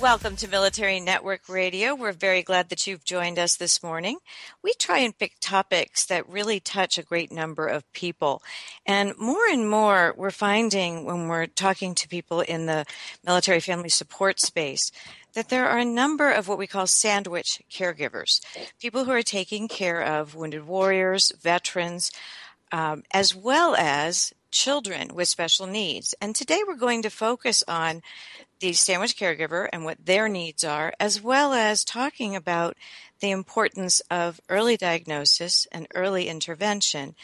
Welcome to Military Network Radio. We're very glad that you've joined us this morning. We try and pick topics that really touch a great number of people. And more and more, we're finding when we're talking to people in the military family support space that there are a number of what we call sandwich caregivers people who are taking care of wounded warriors, veterans, um, as well as children with special needs. And today we're going to focus on the sandwich caregiver and what their needs are, as well as talking about the importance of early diagnosis and early intervention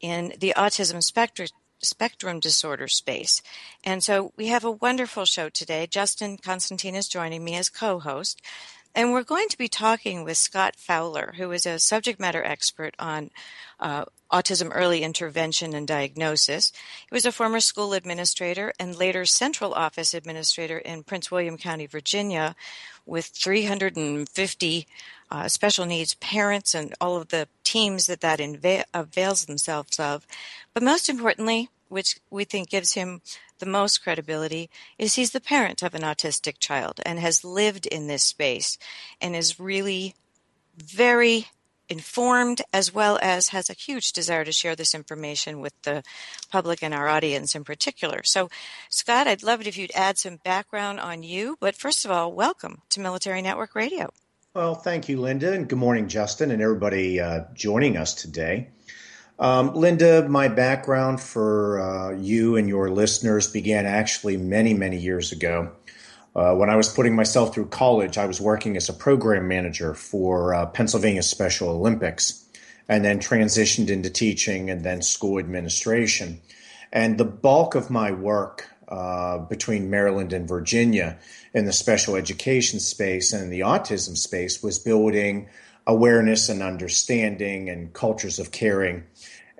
in the autism spectrum spectrum disorder space. And so we have a wonderful show today. Justin Constantine is joining me as co-host. And we're going to be talking with Scott Fowler, who is a subject matter expert on uh, autism early intervention and diagnosis. He was a former school administrator and later central office administrator in Prince William County, Virginia, with 350 uh, special needs parents and all of the teams that that avails themselves of. But most importantly, which we think gives him the most credibility is he's the parent of an autistic child and has lived in this space and is really very informed as well as has a huge desire to share this information with the public and our audience in particular. So, Scott, I'd love it if you'd add some background on you. But first of all, welcome to Military Network Radio. Well, thank you, Linda, and good morning, Justin, and everybody uh, joining us today. Um, Linda, my background for uh, you and your listeners began actually many, many years ago. Uh, when I was putting myself through college, I was working as a program manager for uh, Pennsylvania Special Olympics and then transitioned into teaching and then school administration. And the bulk of my work uh, between Maryland and Virginia in the special education space and the autism space was building awareness and understanding and cultures of caring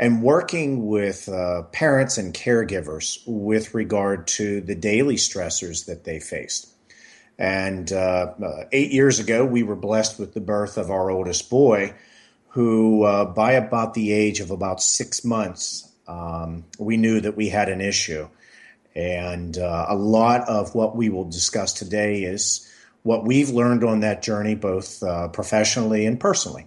and working with uh, parents and caregivers with regard to the daily stressors that they faced. And uh, uh, eight years ago, we were blessed with the birth of our oldest boy, who, uh, by about the age of about six months, um, we knew that we had an issue. And uh, a lot of what we will discuss today is what we've learned on that journey, both uh, professionally and personally.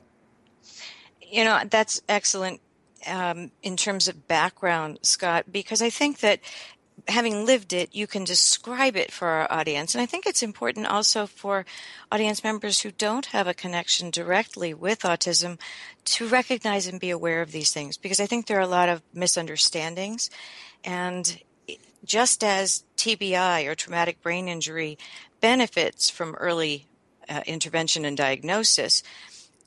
You know, that's excellent um, in terms of background, Scott, because I think that having lived it, you can describe it for our audience. And I think it's important also for audience members who don't have a connection directly with autism to recognize and be aware of these things because I think there are a lot of misunderstandings. And just as TBI or traumatic brain injury benefits from early uh, intervention and diagnosis,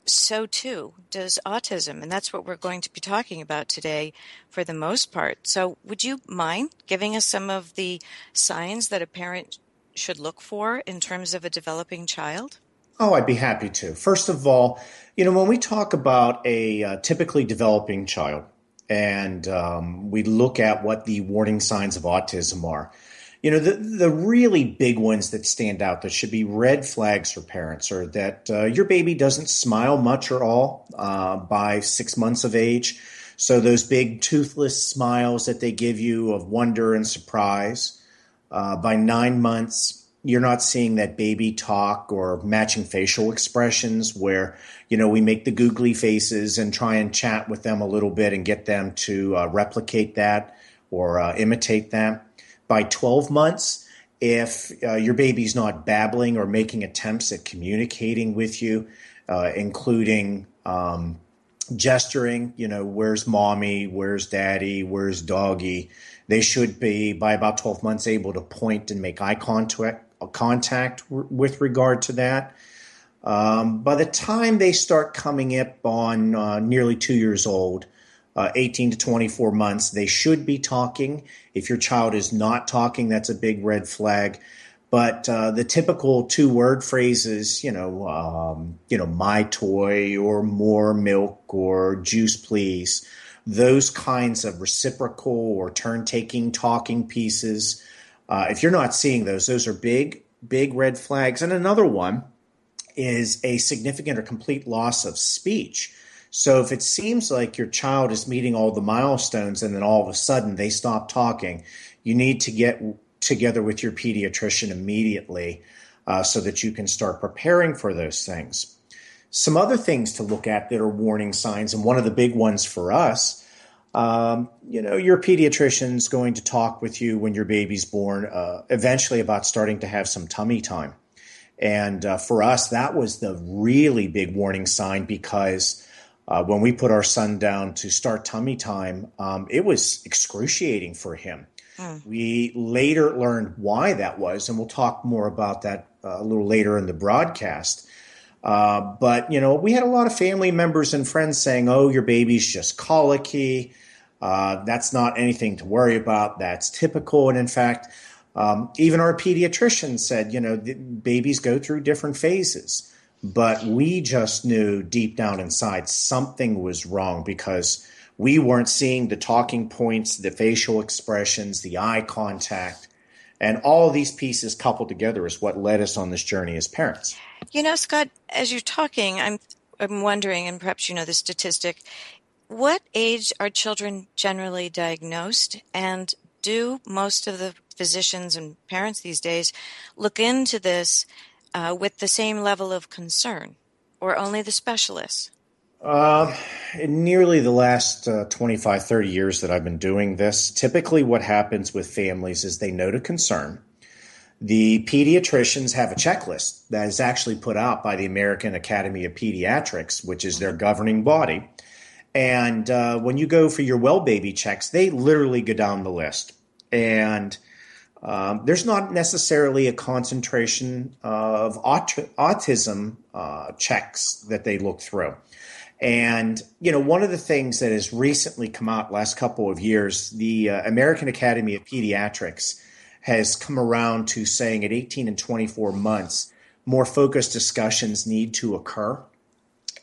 so too does autism. And that's what we're going to be talking about today for the most part. So, would you mind giving us some of the signs that a parent should look for in terms of a developing child? Oh, I'd be happy to. First of all, you know, when we talk about a uh, typically developing child and um, we look at what the warning signs of autism are, you know the the really big ones that stand out that should be red flags for parents are that uh, your baby doesn't smile much or all uh, by six months of age. So those big toothless smiles that they give you of wonder and surprise uh, by nine months you're not seeing that baby talk or matching facial expressions where you know we make the googly faces and try and chat with them a little bit and get them to uh, replicate that or uh, imitate that by 12 months, if uh, your baby's not babbling or making attempts at communicating with you, uh, including um, gesturing, you know, where's mommy, where's daddy, where's doggy, they should be by about 12 months able to point and make eye contact, contact with regard to that. Um, by the time they start coming up on uh, nearly two years old, uh, 18 to 24 months. They should be talking. If your child is not talking, that's a big red flag. But uh, the typical two word phrases, you know, um, you know, my toy or more milk or juice, please, those kinds of reciprocal or turn taking talking pieces. Uh, if you're not seeing those, those are big, big red flags. And another one is a significant or complete loss of speech. So if it seems like your child is meeting all the milestones and then all of a sudden they stop talking, you need to get together with your pediatrician immediately uh, so that you can start preparing for those things. Some other things to look at that are warning signs, and one of the big ones for us, um, you know, your pediatrician's going to talk with you when your baby's born, uh, eventually about starting to have some tummy time. And uh, for us, that was the really big warning sign because uh, when we put our son down to start tummy time, um, it was excruciating for him. Mm. We later learned why that was, and we'll talk more about that uh, a little later in the broadcast. Uh, but you know, we had a lot of family members and friends saying, "Oh, your baby's just colicky. Uh, that's not anything to worry about. That's typical." And in fact, um, even our pediatrician said, "You know, babies go through different phases." But we just knew deep down inside something was wrong because we weren't seeing the talking points, the facial expressions, the eye contact. And all these pieces coupled together is what led us on this journey as parents. You know, Scott, as you're talking, I'm I'm wondering, and perhaps you know the statistic, what age are children generally diagnosed? And do most of the physicians and parents these days look into this uh, with the same level of concern, or only the specialists? Uh, in nearly the last uh, 25, 30 years that I've been doing this, typically what happens with families is they note a concern. The pediatricians have a checklist that is actually put out by the American Academy of Pediatrics, which is their governing body. And uh, when you go for your well baby checks, they literally go down the list. And um, there's not necessarily a concentration of aut- autism uh, checks that they look through. And, you know, one of the things that has recently come out last couple of years, the uh, American Academy of Pediatrics has come around to saying at 18 and 24 months, more focused discussions need to occur.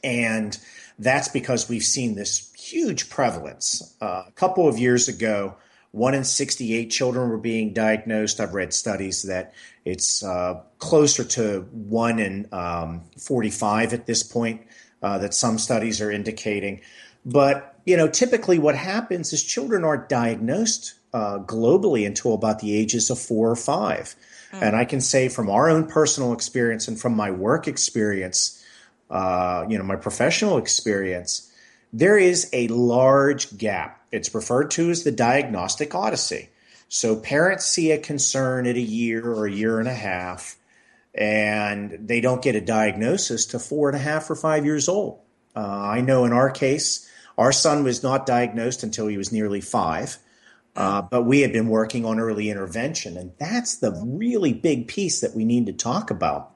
And that's because we've seen this huge prevalence. Uh, a couple of years ago, one in 68 children were being diagnosed. I've read studies that it's uh, closer to one in um, 45 at this point uh, that some studies are indicating. But you know, typically what happens is children aren't diagnosed uh, globally until about the ages of four or five. Mm. And I can say from our own personal experience and from my work experience, uh, you know, my professional experience, there is a large gap. It's referred to as the diagnostic odyssey. So parents see a concern at a year or a year and a half and they don't get a diagnosis to four and a half or five years old. Uh, I know in our case, our son was not diagnosed until he was nearly five, uh, but we had been working on early intervention, and that's the really big piece that we need to talk about.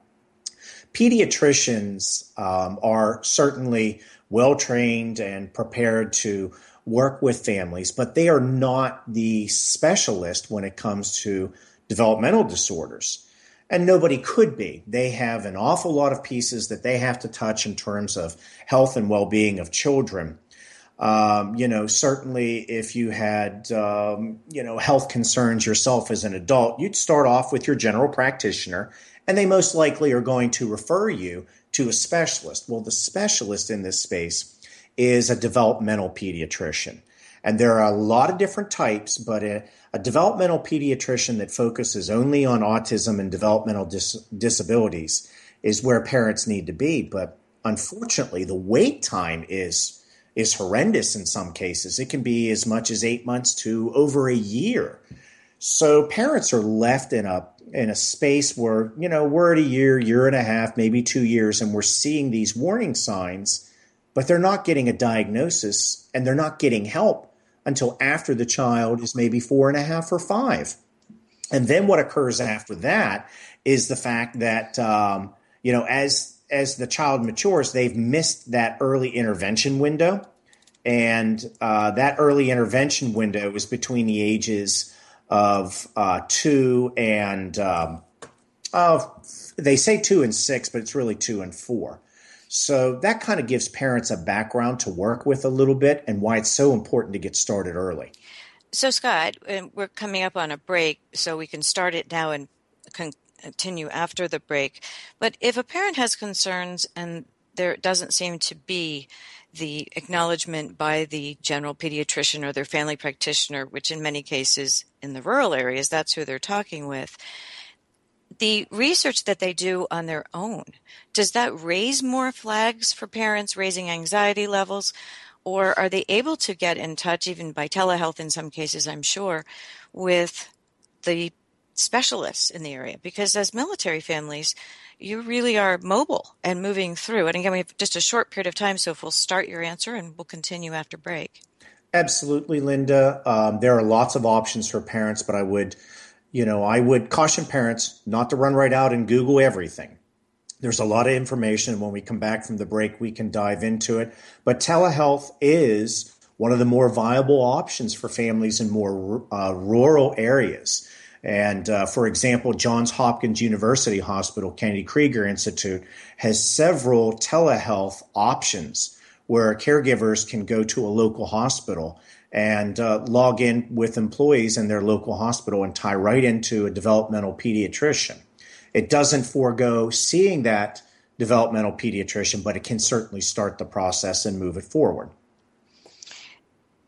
Pediatricians um, are certainly well trained and prepared to work with families, but they are not the specialist when it comes to developmental disorders and nobody could be. They have an awful lot of pieces that they have to touch in terms of health and well being of children. Um, you know, certainly if you had, um, you know, health concerns yourself as an adult, you'd start off with your general practitioner, and they most likely are going to refer you to a specialist. Well, the specialist in this space is a developmental pediatrician. And there are a lot of different types, but a, a developmental pediatrician that focuses only on autism and developmental dis- disabilities is where parents need to be. But unfortunately, the wait time is is horrendous in some cases. It can be as much as eight months to over a year. So parents are left in a in a space where you know we're at a year, year and a half, maybe two years, and we're seeing these warning signs, but they're not getting a diagnosis and they're not getting help until after the child is maybe four and a half or five. And then what occurs after that is the fact that, um, you know, as as the child matures, they've missed that early intervention window. And uh, that early intervention window is between the ages of uh, two and um, they say two and six, but it's really two and four. So that kind of gives parents a background to work with a little bit and why it's so important to get started early. So, Scott, we're coming up on a break, so we can start it now and continue after the break. But if a parent has concerns and there doesn't seem to be the acknowledgement by the general pediatrician or their family practitioner, which in many cases in the rural areas, that's who they're talking with. The research that they do on their own, does that raise more flags for parents, raising anxiety levels? Or are they able to get in touch, even by telehealth in some cases, I'm sure, with the specialists in the area? Because as military families, you really are mobile and moving through. And again, we have just a short period of time, so if we'll start your answer and we'll continue after break. Absolutely, Linda. Um, there are lots of options for parents, but I would, you know, I would caution parents not to run right out and Google everything. There's a lot of information. When we come back from the break, we can dive into it. But telehealth is one of the more viable options for families in more uh, rural areas. And uh, for example, Johns Hopkins University Hospital, Kennedy Krieger Institute has several telehealth options where caregivers can go to a local hospital and uh, log in with employees in their local hospital and tie right into a developmental pediatrician. It doesn't forego seeing that developmental pediatrician, but it can certainly start the process and move it forward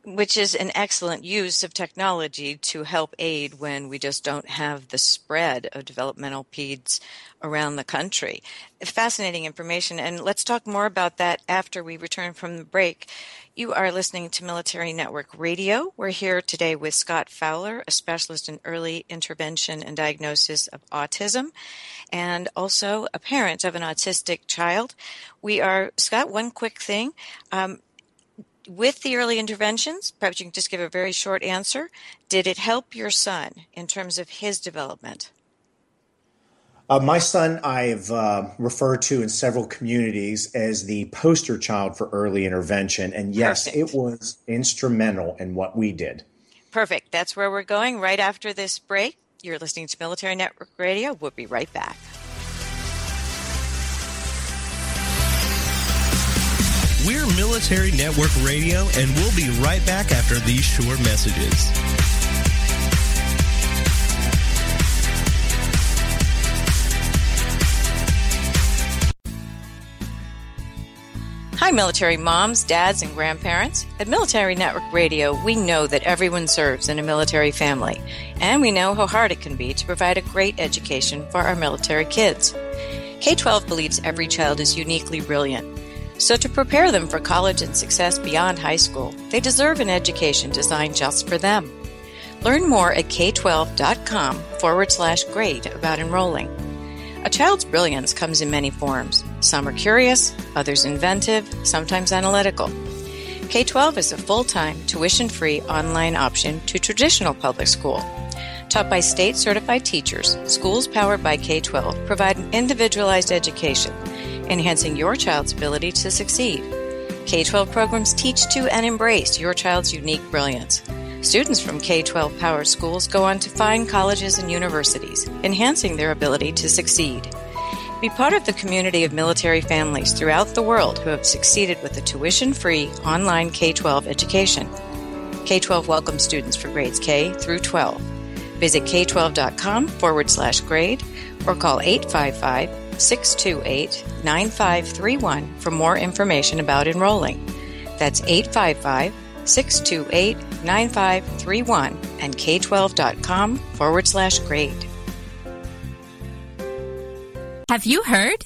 which is an excellent use of technology to help aid when we just don't have the spread of developmental peds around the country. Fascinating information, and let's talk more about that after we return from the break. You are listening to Military Network Radio. We're here today with Scott Fowler, a specialist in early intervention and diagnosis of autism, and also a parent of an autistic child. We are, Scott, one quick thing. Um, with the early interventions, perhaps you can just give a very short answer. Did it help your son in terms of his development? Uh, my son, I've uh, referred to in several communities as the poster child for early intervention. And yes, Perfect. it was instrumental in what we did. Perfect. That's where we're going right after this break. You're listening to Military Network Radio. We'll be right back. We're Military Network Radio, and we'll be right back after these short messages. Hi, military moms, dads, and grandparents. At Military Network Radio, we know that everyone serves in a military family, and we know how hard it can be to provide a great education for our military kids. K 12 believes every child is uniquely brilliant so, to prepare them for college and success beyond high school, they deserve an education designed just for them. Learn more at k12.com forward slash grade about enrolling. A child's brilliance comes in many forms. Some are curious, others inventive, sometimes analytical. K 12 is a full time, tuition free online option to traditional public school. Taught by state certified teachers, schools powered by K 12 provide an individualized education enhancing your child's ability to succeed. K 12 programs teach to and embrace your child's unique brilliance. Students from K 12 power schools go on to fine colleges and universities, enhancing their ability to succeed. Be part of the community of military families throughout the world who have succeeded with a tuition free online K 12 education. K 12 welcomes students for grades K through 12. Visit k12.com forward slash grade or call 855 628 9531 for more information about enrolling. That's 855 628 9531 and k12.com forward slash grade. Have you heard?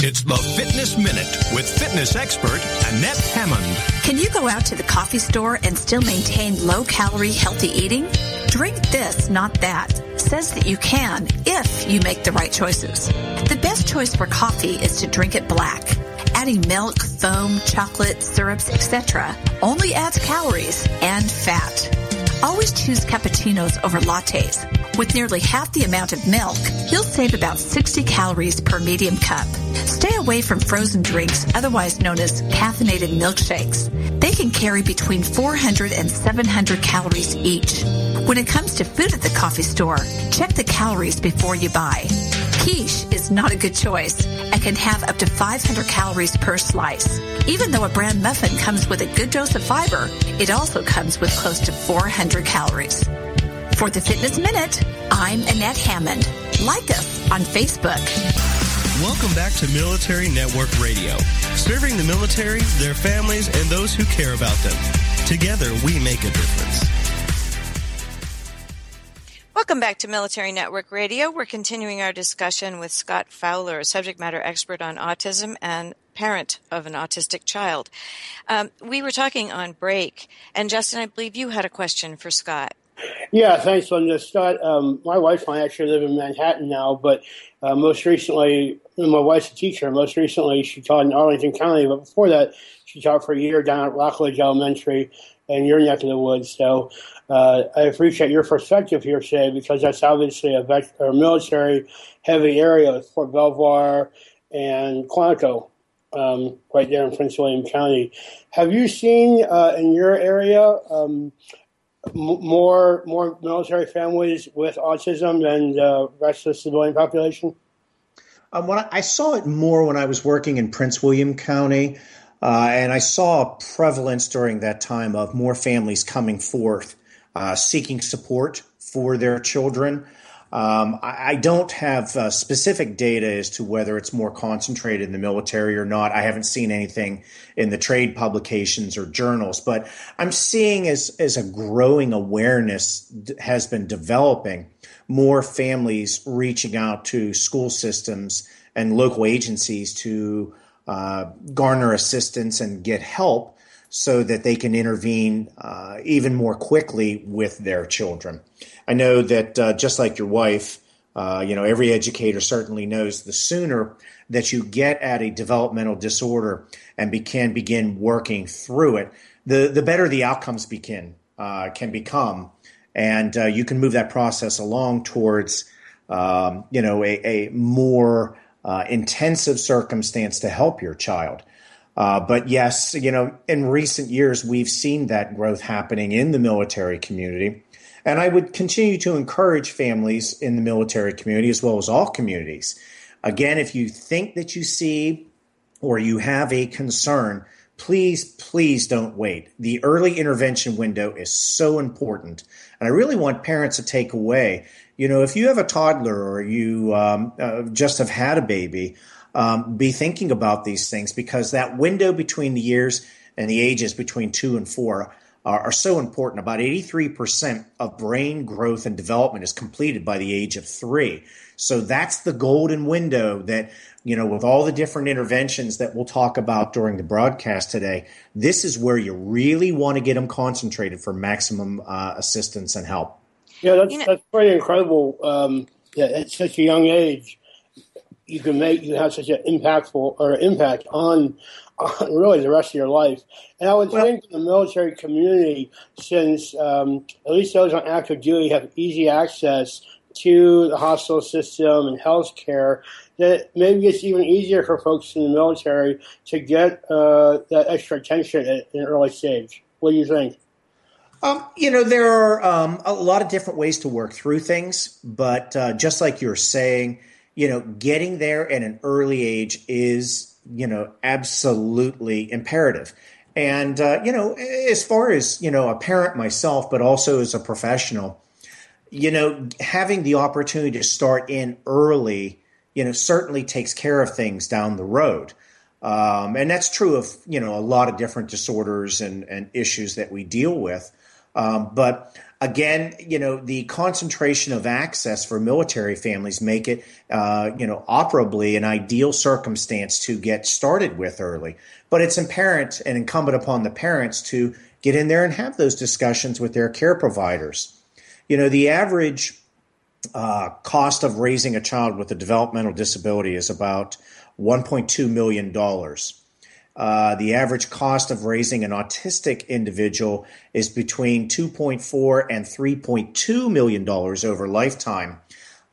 It's the Fitness Minute with fitness expert Annette Hammond. Can you go out to the coffee store and still maintain low calorie healthy eating? Drink this, not that. Says that you can if you make the right choices. The best choice for coffee is to drink it black. Adding milk, foam, chocolate, syrups, etc. only adds calories and fat. Always choose cappuccinos over lattes. With nearly half the amount of milk, you'll save about 60 calories per medium cup. Stay away from frozen drinks, otherwise known as caffeinated milkshakes. They can carry between 400 and 700 calories each. When it comes to food at the coffee store, check the calories before you buy. Quiche is not a good choice and can have up to 500 calories per slice. Even though a bran muffin comes with a good dose of fiber, it also comes with close to 400 calories. For the Fitness Minute, I'm Annette Hammond. Like us on Facebook. Welcome back to Military Network Radio, serving the military, their families, and those who care about them. Together, we make a difference. Welcome back to Military Network Radio. We're continuing our discussion with Scott Fowler, a subject matter expert on autism and parent of an autistic child. Um, we were talking on break, and Justin, I believe you had a question for Scott. Yeah, thanks, Linda. Scott, um, my wife and I actually live in Manhattan now, but uh, most recently, my wife's a teacher. Most recently, she taught in Arlington County, but before that, she taught for a year down at Rockledge Elementary in your neck of the woods. So uh, I appreciate your perspective here today because that's obviously a, vet- a military heavy area with Fort Belvoir and Quantico. Um, right there in Prince William County. Have you seen uh, in your area um, m- more more military families with autism than the rest of the civilian population? Um, when I, I, saw it more when I was working in Prince William County, uh, and I saw a prevalence during that time of more families coming forth uh, seeking support for their children. Um, I, I, don't have uh, specific data as to whether it's more concentrated in the military or not. I haven't seen anything in the trade publications or journals, but I'm seeing as, as a growing awareness has been developing, more families reaching out to school systems and local agencies to uh, garner assistance and get help so that they can intervene uh, even more quickly with their children. I know that uh, just like your wife, uh, you know, every educator certainly knows the sooner that you get at a developmental disorder and be, can begin working through it, the, the better the outcomes begin, uh, can become. And uh, you can move that process along towards, um, you know, a, a more uh, intensive circumstance to help your child. Uh, but yes, you know, in recent years, we've seen that growth happening in the military community. And I would continue to encourage families in the military community as well as all communities. Again, if you think that you see or you have a concern, please, please don't wait. The early intervention window is so important. And I really want parents to take away, you know, if you have a toddler or you um, uh, just have had a baby, um, be thinking about these things because that window between the years and the ages between two and four are, are so important. About 83% of brain growth and development is completed by the age of three. So that's the golden window that, you know, with all the different interventions that we'll talk about during the broadcast today, this is where you really want to get them concentrated for maximum uh, assistance and help. Yeah, that's, you know, that's pretty incredible. Um, yeah, at such a young age, you can make you have such an impactful or impact on, on really the rest of your life. And I would well, think the military community, since um, at least those on active duty have easy access to the hospital system and health care, that maybe it's even easier for folks in the military to get uh, that extra attention at an early stage. What do you think? Um, you know, there are um, a lot of different ways to work through things, but uh, just like you're saying, you know, getting there at an early age is you know, absolutely imperative. And, uh, you know, as far as, you know, a parent myself, but also as a professional, you know, having the opportunity to start in early, you know, certainly takes care of things down the road. Um, and that's true of, you know, a lot of different disorders and, and issues that we deal with. Um, but again, you know, the concentration of access for military families make it, uh, you know, operably an ideal circumstance to get started with early. But it's imperative and incumbent upon the parents to get in there and have those discussions with their care providers. You know, the average uh, cost of raising a child with a developmental disability is about $1.2 million. Uh, the average cost of raising an autistic individual is between 2.4 and 3.2 million dollars over lifetime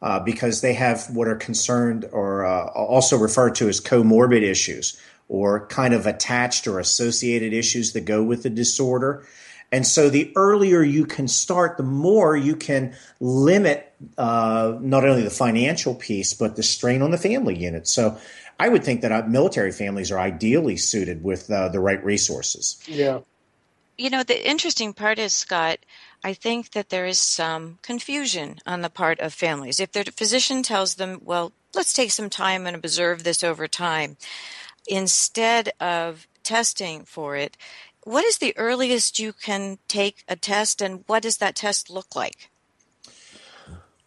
uh, because they have what are concerned or uh, also referred to as comorbid issues or kind of attached or associated issues that go with the disorder. And so the earlier you can start, the more you can limit uh, not only the financial piece, but the strain on the family unit. So I would think that uh, military families are ideally suited with uh, the right resources. Yeah. You know, the interesting part is, Scott, I think that there is some confusion on the part of families. If their physician tells them, well, let's take some time and observe this over time, instead of testing for it, what is the earliest you can take a test and what does that test look like?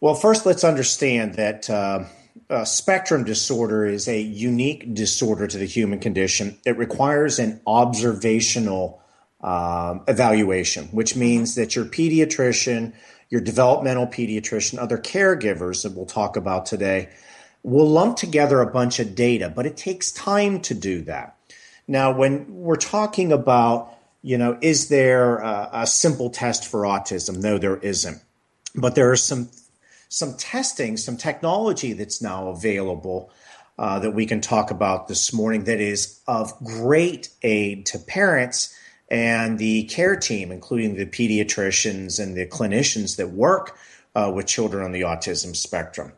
Well, first, let's understand that uh, uh, spectrum disorder is a unique disorder to the human condition. It requires an observational um, evaluation, which means that your pediatrician, your developmental pediatrician, other caregivers that we'll talk about today, will lump together a bunch of data, but it takes time to do that. Now, when we're talking about, you know, is there a, a simple test for autism? No, there isn't. But there are some some testing, some technology that's now available uh, that we can talk about this morning that is of great aid to parents and the care team, including the pediatricians and the clinicians that work uh, with children on the autism spectrum.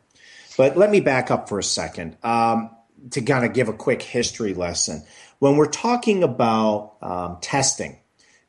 But let me back up for a second um, to kind of give a quick history lesson. When we're talking about um, testing,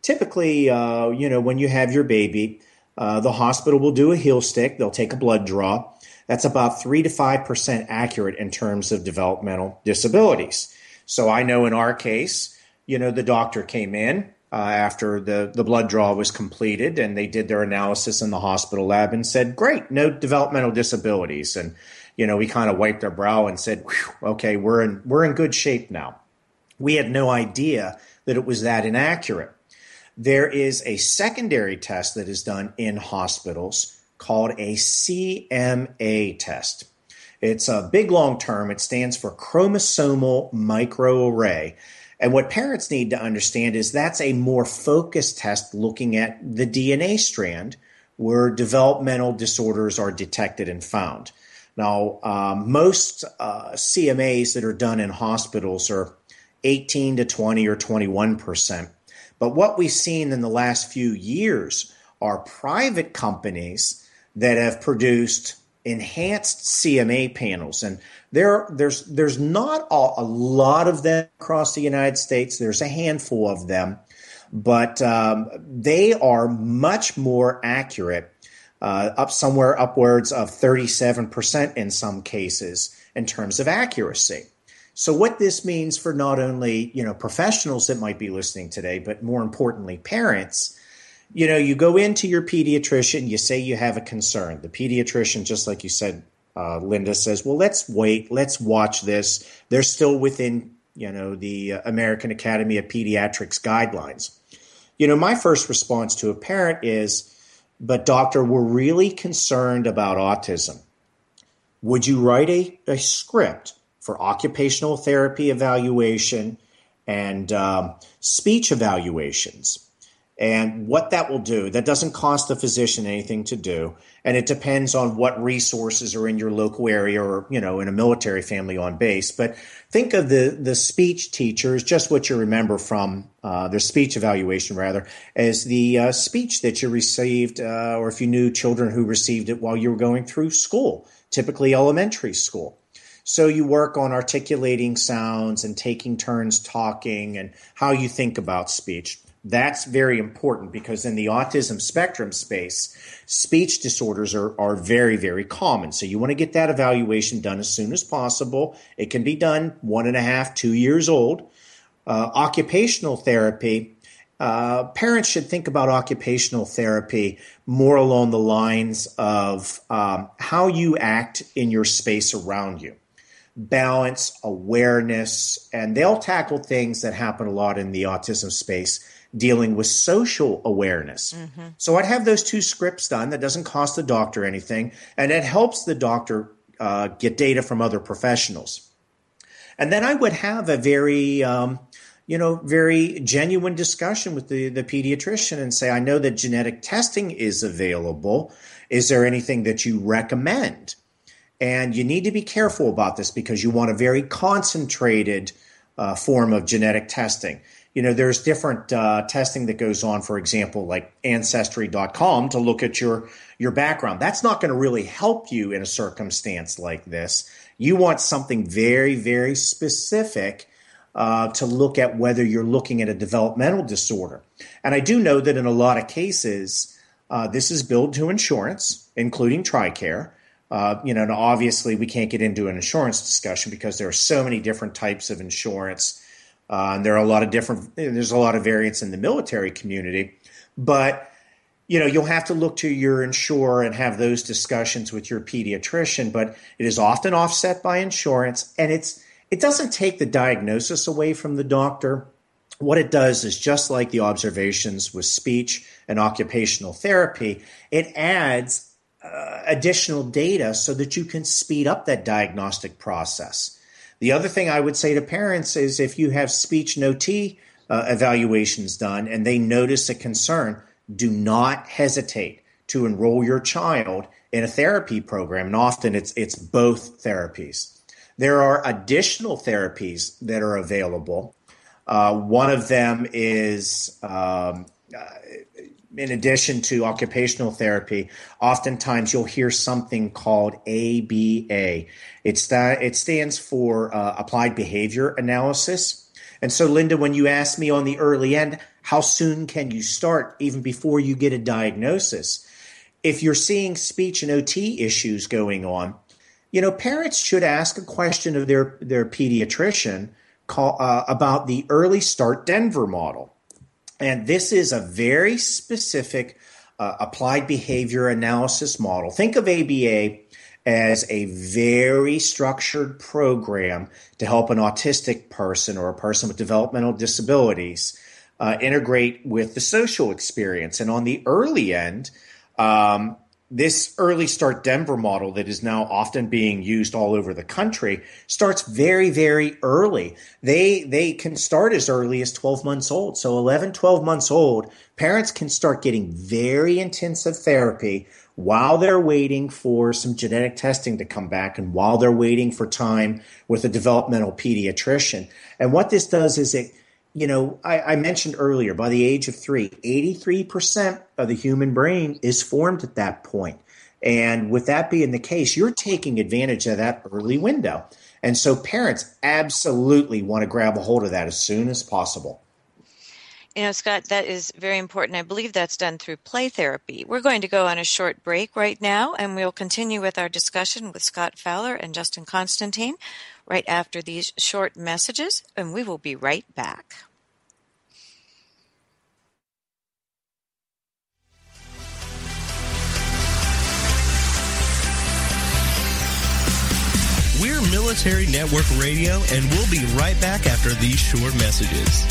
typically, uh, you know, when you have your baby, uh, the hospital will do a heel stick. They'll take a blood draw. That's about three to five percent accurate in terms of developmental disabilities. So I know in our case, you know, the doctor came in uh, after the the blood draw was completed, and they did their analysis in the hospital lab and said, "Great, no developmental disabilities." And you know, we kind of wiped our brow and said, "Okay, we're in we're in good shape now." We had no idea that it was that inaccurate. There is a secondary test that is done in hospitals called a CMA test. It's a big long term. It stands for chromosomal microarray. And what parents need to understand is that's a more focused test looking at the DNA strand where developmental disorders are detected and found. Now, um, most uh, CMAs that are done in hospitals are 18 to 20 or 21 percent. But what we've seen in the last few years are private companies that have produced enhanced CMA panels, and there there's there's not a, a lot of them across the United States. There's a handful of them, but um, they are much more accurate, uh, up somewhere upwards of 37% in some cases in terms of accuracy. So what this means for not only, you know, professionals that might be listening today, but more importantly, parents, you know, you go into your pediatrician, you say you have a concern. The pediatrician, just like you said, uh, Linda says, well, let's wait, let's watch this. They're still within, you know, the uh, American Academy of Pediatrics guidelines. You know, my first response to a parent is, but doctor, we're really concerned about autism. Would you write a, a script for occupational therapy evaluation and um, speech evaluations. And what that will do, that doesn't cost the physician anything to do. And it depends on what resources are in your local area or, you know, in a military family on base. But think of the, the speech teachers, just what you remember from uh, their speech evaluation, rather, as the uh, speech that you received, uh, or if you knew children who received it while you were going through school, typically elementary school. So you work on articulating sounds and taking turns talking and how you think about speech. That's very important because in the autism spectrum space, speech disorders are, are very, very common. So you want to get that evaluation done as soon as possible. It can be done one and a half, two years old. Uh, occupational therapy, uh, parents should think about occupational therapy more along the lines of um, how you act in your space around you balance, awareness, and they'll tackle things that happen a lot in the autism space dealing with social awareness. Mm-hmm. So I'd have those two scripts done. That doesn't cost the doctor anything, and it helps the doctor uh, get data from other professionals. And then I would have a very, um, you know, very genuine discussion with the, the pediatrician and say, I know that genetic testing is available. Is there anything that you recommend? And you need to be careful about this because you want a very concentrated uh, form of genetic testing you know, there's different uh, testing that goes on, for example, like ancestry.com to look at your your background. That's not going to really help you in a circumstance like this. You want something very, very specific uh, to look at whether you're looking at a developmental disorder. And I do know that in a lot of cases, uh, this is billed to insurance, including TRICARE. Uh, you know, obviously we can't get into an insurance discussion because there are so many different types of insurance uh, and there are a lot of different, there's a lot of variance in the military community. But, you know, you'll have to look to your insurer and have those discussions with your pediatrician. But it is often offset by insurance and it's, it doesn't take the diagnosis away from the doctor. What it does is just like the observations with speech and occupational therapy, it adds uh, additional data so that you can speed up that diagnostic process. The other thing I would say to parents is if you have speech and OT uh, evaluations done and they notice a concern, do not hesitate to enroll your child in a therapy program. And often it's, it's both therapies. There are additional therapies that are available. Uh, one of them is um, uh, in addition to occupational therapy, oftentimes you'll hear something called ABA. It's that it stands for uh, Applied Behavior Analysis. And so, Linda, when you ask me on the early end, how soon can you start, even before you get a diagnosis? If you're seeing speech and OT issues going on, you know, parents should ask a question of their their pediatrician call, uh, about the Early Start Denver model. And this is a very specific uh, applied behavior analysis model. Think of ABA as a very structured program to help an autistic person or a person with developmental disabilities uh, integrate with the social experience. And on the early end, um, this early start Denver model that is now often being used all over the country starts very, very early. They, they can start as early as 12 months old. So 11, 12 months old, parents can start getting very intensive therapy while they're waiting for some genetic testing to come back and while they're waiting for time with a developmental pediatrician. And what this does is it you know, I, I, mentioned earlier, by the age of three, 83% of the human brain is formed at that point. And with that being the case, you're taking advantage of that early window. And so parents absolutely want to grab a hold of that as soon as possible. You know, Scott, that is very important. I believe that's done through play therapy. We're going to go on a short break right now, and we'll continue with our discussion with Scott Fowler and Justin Constantine right after these short messages, and we will be right back. We're Military Network Radio, and we'll be right back after these short messages.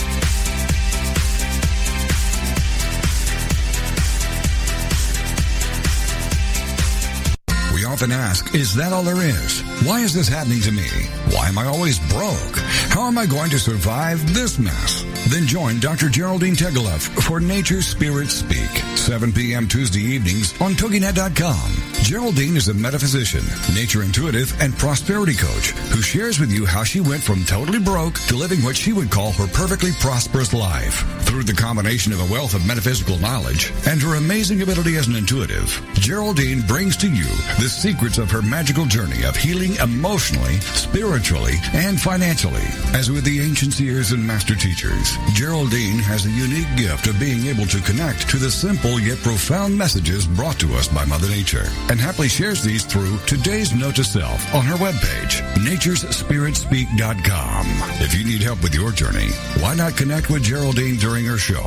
Often ask, is that all there is? Why is this happening to me? Why am I always broke? How am I going to survive this mess? Then join Dr. Geraldine Tegeloff for Nature Spirits Speak, 7 p.m. Tuesday evenings on TogiNet.com. Geraldine is a metaphysician, nature intuitive, and prosperity coach who shares with you how she went from totally broke to living what she would call her perfectly prosperous life. Through the combination of a wealth of metaphysical knowledge and her amazing ability as an intuitive, Geraldine brings to you the secrets of her magical journey of healing emotionally, spiritually, and financially. As with the ancient seers and master teachers, Geraldine has a unique gift of being able to connect to the simple yet profound messages brought to us by Mother Nature and happily shares these through today's note to self on her webpage, naturespiritspeak.com. If you need help with your journey, why not connect with Geraldine during her show,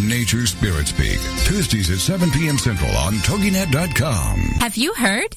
Nature Spirit Speak, Tuesdays at 7 p.m. Central on TogiNet.com. Have you heard?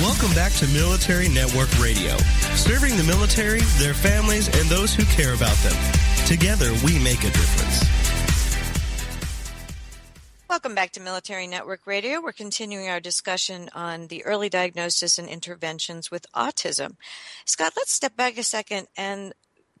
Welcome back to Military Network Radio, serving the military, their families, and those who care about them. Together, we make a difference. Welcome back to Military Network Radio. We're continuing our discussion on the early diagnosis and interventions with autism. Scott, let's step back a second and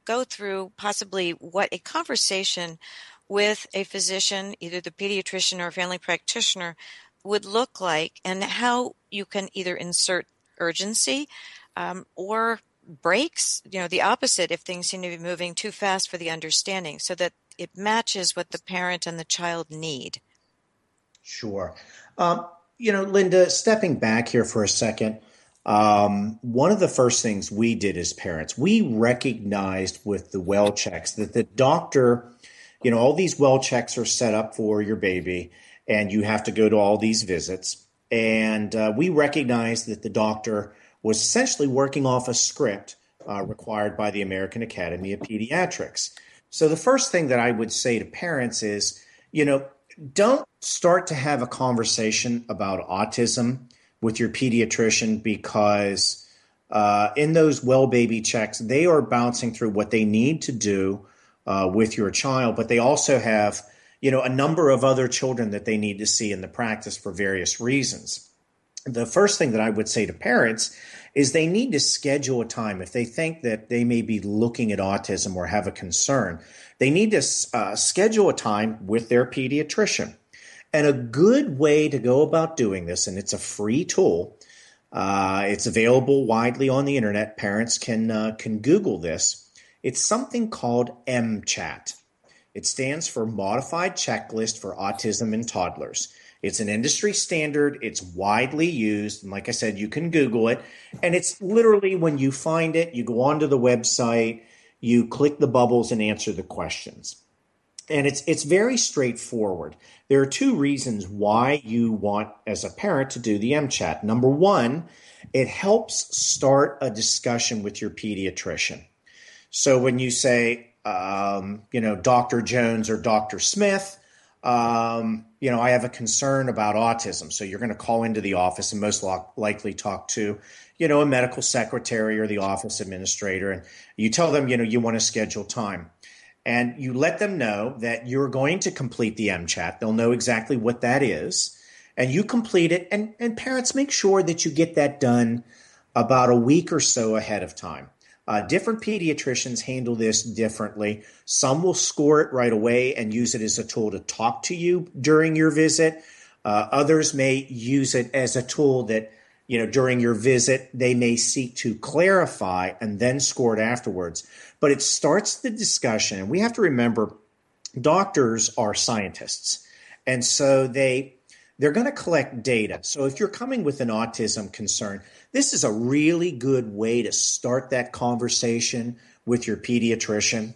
go through possibly what a conversation with a physician, either the pediatrician or family practitioner, would look like and how you can either insert urgency um, or breaks, you know, the opposite if things seem to be moving too fast for the understanding so that it matches what the parent and the child need. Sure. Um, you know, Linda, stepping back here for a second, um, one of the first things we did as parents, we recognized with the well checks that the doctor, you know, all these well checks are set up for your baby and you have to go to all these visits. And uh, we recognized that the doctor was essentially working off a script uh, required by the American Academy of Pediatrics. So the first thing that I would say to parents is, you know, don't start to have a conversation about autism with your pediatrician because uh, in those well baby checks, they are bouncing through what they need to do uh, with your child, but they also have you know, a number of other children that they need to see in the practice for various reasons. The first thing that I would say to parents is they need to schedule a time if they think that they may be looking at autism or have a concern. They need to uh, schedule a time with their pediatrician. And a good way to go about doing this, and it's a free tool, uh, it's available widely on the internet. Parents can uh, can Google this. It's something called MChat. It stands for Modified Checklist for Autism in Toddlers. It's an industry standard. It's widely used. And like I said, you can Google it. And it's literally when you find it, you go onto the website, you click the bubbles and answer the questions. And it's it's very straightforward. There are two reasons why you want as a parent to do the MChat. Number one, it helps start a discussion with your pediatrician. So when you say, um, you know, Dr. Jones or Dr. Smith, um, you know, I have a concern about autism. So you're going to call into the office and most lo- likely talk to, you know, a medical secretary or the office administrator. And you tell them, you know, you want to schedule time. And you let them know that you're going to complete the MChat. They'll know exactly what that is. And you complete it. And, and parents, make sure that you get that done about a week or so ahead of time. Uh, different pediatricians handle this differently. Some will score it right away and use it as a tool to talk to you during your visit. Uh, others may use it as a tool that, you know, during your visit, they may seek to clarify and then score it afterwards. But it starts the discussion. And we have to remember doctors are scientists. And so they they're going to collect data. So if you're coming with an autism concern, this is a really good way to start that conversation with your pediatrician.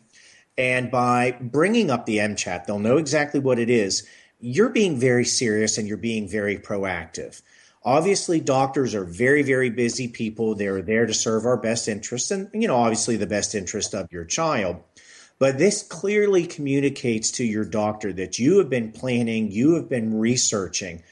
And by bringing up the MCHAT, they'll know exactly what it is. You're being very serious and you're being very proactive. Obviously, doctors are very, very busy people. They're there to serve our best interests and, you know, obviously the best interest of your child. But this clearly communicates to your doctor that you have been planning, you have been researching.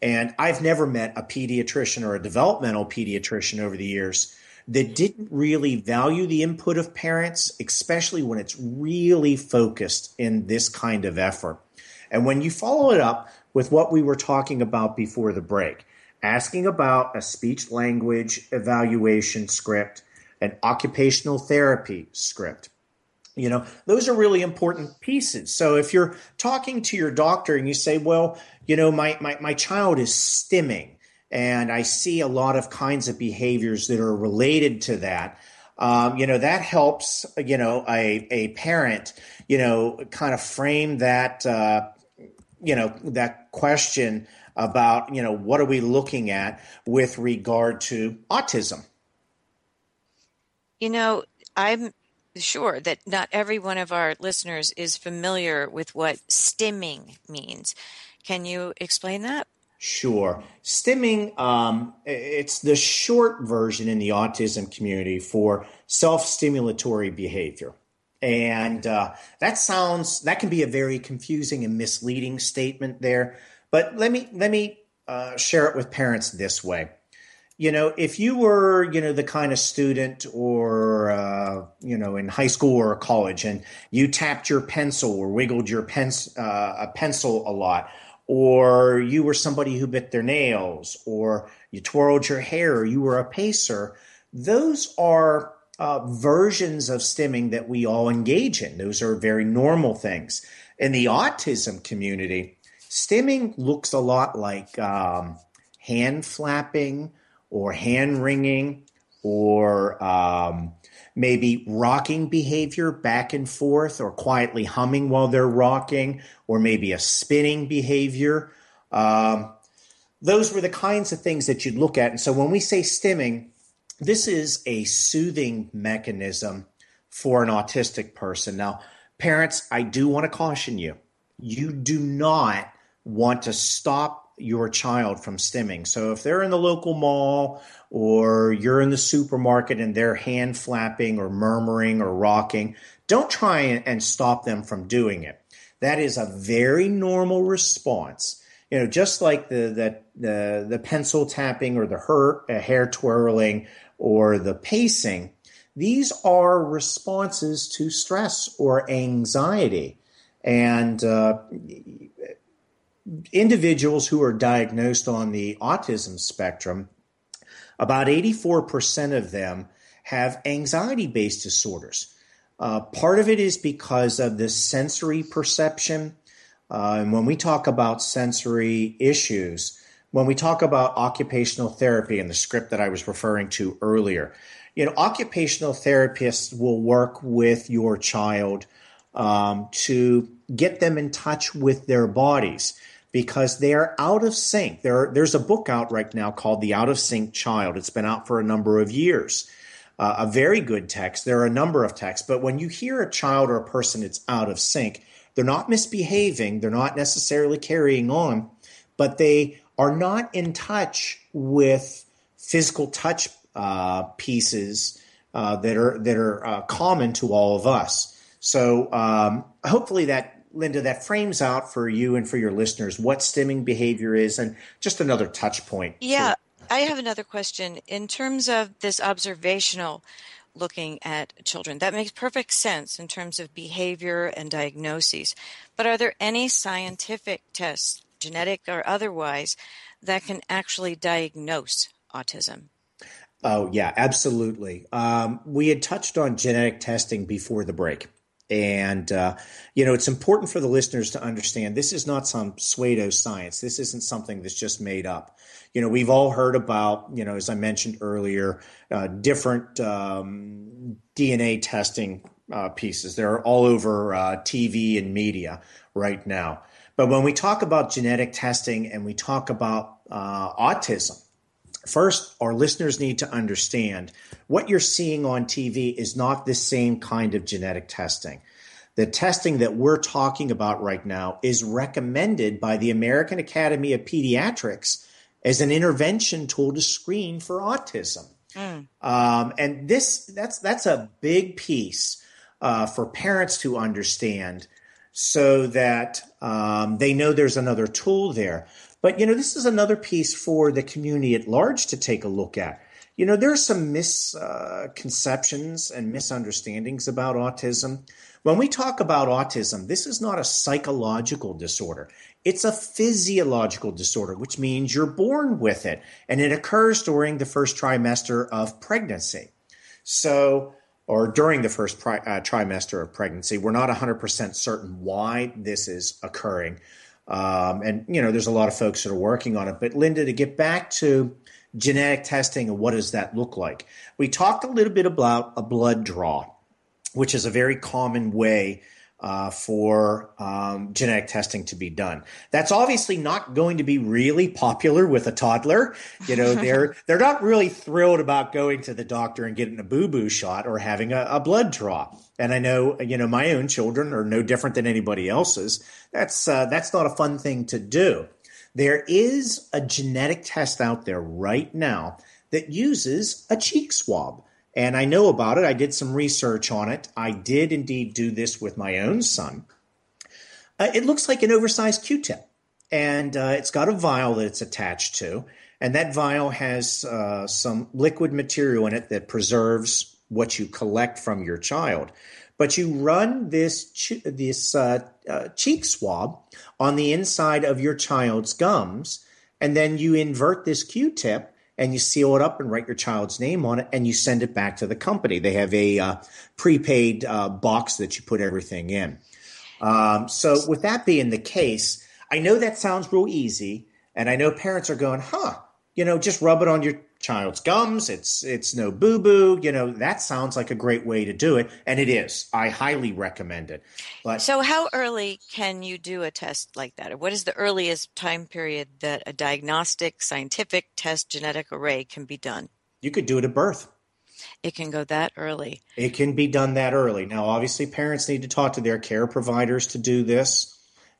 And I've never met a pediatrician or a developmental pediatrician over the years that didn't really value the input of parents, especially when it's really focused in this kind of effort. And when you follow it up with what we were talking about before the break, asking about a speech language evaluation script, an occupational therapy script. You know, those are really important pieces. So if you're talking to your doctor and you say, well, you know, my, my, my child is stimming and I see a lot of kinds of behaviors that are related to that. Um, you know, that helps, you know, a, a parent, you know, kind of frame that, uh, you know, that question about, you know, what are we looking at with regard to autism? You know, I'm sure that not every one of our listeners is familiar with what stimming means. Can you explain that? Sure. Stimming, um, it's the short version in the autism community for self stimulatory behavior. And uh, that sounds, that can be a very confusing and misleading statement there. But let me let me uh, share it with parents this way. You know, if you were, you know, the kind of student or, uh, you know, in high school or college and you tapped your pencil or wiggled your uh, a pencil a lot, or you were somebody who bit their nails, or you twirled your hair, or you were a pacer, those are uh, versions of stimming that we all engage in. Those are very normal things. In the autism community, Stimming looks a lot like um, hand flapping or hand wringing or um, maybe rocking behavior back and forth or quietly humming while they're rocking or maybe a spinning behavior. Um, those were the kinds of things that you'd look at. And so when we say stimming, this is a soothing mechanism for an autistic person. Now, parents, I do want to caution you. You do not want to stop your child from stimming. So if they're in the local mall or you're in the supermarket and they're hand flapping or murmuring or rocking, don't try and stop them from doing it. That is a very normal response. You know, just like the the the, the pencil tapping or the her, uh, hair twirling or the pacing, these are responses to stress or anxiety. And uh, individuals who are diagnosed on the autism spectrum, about 84% of them have anxiety based disorders. Uh, part of it is because of the sensory perception. Uh, and when we talk about sensory issues, when we talk about occupational therapy and the script that I was referring to earlier, you know, occupational therapists will work with your child um, to get them in touch with their bodies because they are out of sync. There, there's a book out right now called The Out of Sync Child. It's been out for a number of years. Uh, a very good text. There are a number of texts, but when you hear a child or a person that's out of sync, they're not misbehaving, they're not necessarily carrying on, but they are not in touch with physical touch uh, pieces uh, that are that are uh, common to all of us. So um, hopefully that Linda, that frames out for you and for your listeners what stimming behavior is and just another touch point. Yeah, I have another question. In terms of this observational looking at children, that makes perfect sense in terms of behavior and diagnoses. But are there any scientific tests, genetic or otherwise, that can actually diagnose autism? Oh, yeah, absolutely. Um, we had touched on genetic testing before the break. And, uh, you know, it's important for the listeners to understand this is not some pseudo science. This isn't something that's just made up. You know, we've all heard about, you know, as I mentioned earlier, uh, different um, DNA testing uh, pieces. They're all over uh, TV and media right now. But when we talk about genetic testing and we talk about uh, autism, first, our listeners need to understand what you're seeing on TV is not the same kind of genetic testing. The testing that we're talking about right now is recommended by the American Academy of Pediatrics as an intervention tool to screen for autism. Mm. Um, and this that's that's a big piece uh, for parents to understand so that um, they know there's another tool there. But you know, this is another piece for the community at large to take a look at. You know, there are some misconceptions uh, and misunderstandings about autism. When we talk about autism, this is not a psychological disorder. It's a physiological disorder, which means you're born with it and it occurs during the first trimester of pregnancy. So, or during the first pri- uh, trimester of pregnancy, we're not 100% certain why this is occurring. Um, and, you know, there's a lot of folks that are working on it. But, Linda, to get back to genetic testing and what does that look like, we talked a little bit about a blood draw, which is a very common way uh, for um, genetic testing to be done. That's obviously not going to be really popular with a toddler. You know, they're they're not really thrilled about going to the doctor and getting a boo boo shot or having a, a, blood draw. And I know, you know, my own children are no different than anybody else's. That's uh, that's not a fun thing to do. There is a genetic test out there right now that uses a cheek swab. And I know about it. I did some research on it. I did indeed do this with my own son. Uh, it looks like an oversized Q tip, and uh, it's got a vial that it's attached to. And that vial has uh, some liquid material in it that preserves what you collect from your child. But you run this, this uh, uh, cheek swab on the inside of your child's gums, and then you invert this Q tip and you seal it up and write your child's name on it and you send it back to the company. They have a uh, prepaid uh, box that you put everything in. Um, so, with that being the case, I know that sounds real easy, and I know parents are going, huh, you know, just rub it on your child's gums. It's it's no boo boo. You know that sounds like a great way to do it, and it is. I highly recommend it. But so, how early can you do a test like that? What is the earliest time period that a diagnostic, scientific test genetic array can be done? You could do it at birth. It can go that early. It can be done that early. Now, obviously, parents need to talk to their care providers to do this.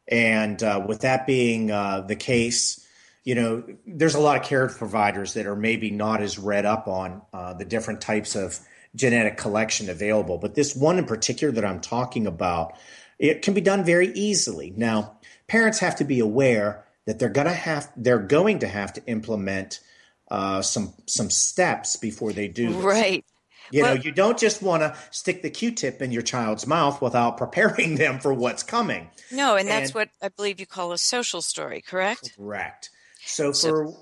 And uh, with that being uh, the case, you know, there's a lot of care providers that are maybe not as read up on uh, the different types of genetic collection available. But this one in particular that I'm talking about, it can be done very easily. Now, parents have to be aware that they're gonna have they're going to have to implement uh, some some steps before they do this. Right. You well, know, you don't just want to stick the Q-tip in your child's mouth without preparing them for what's coming. No, and that's what I believe you call a social story, correct? Correct. So for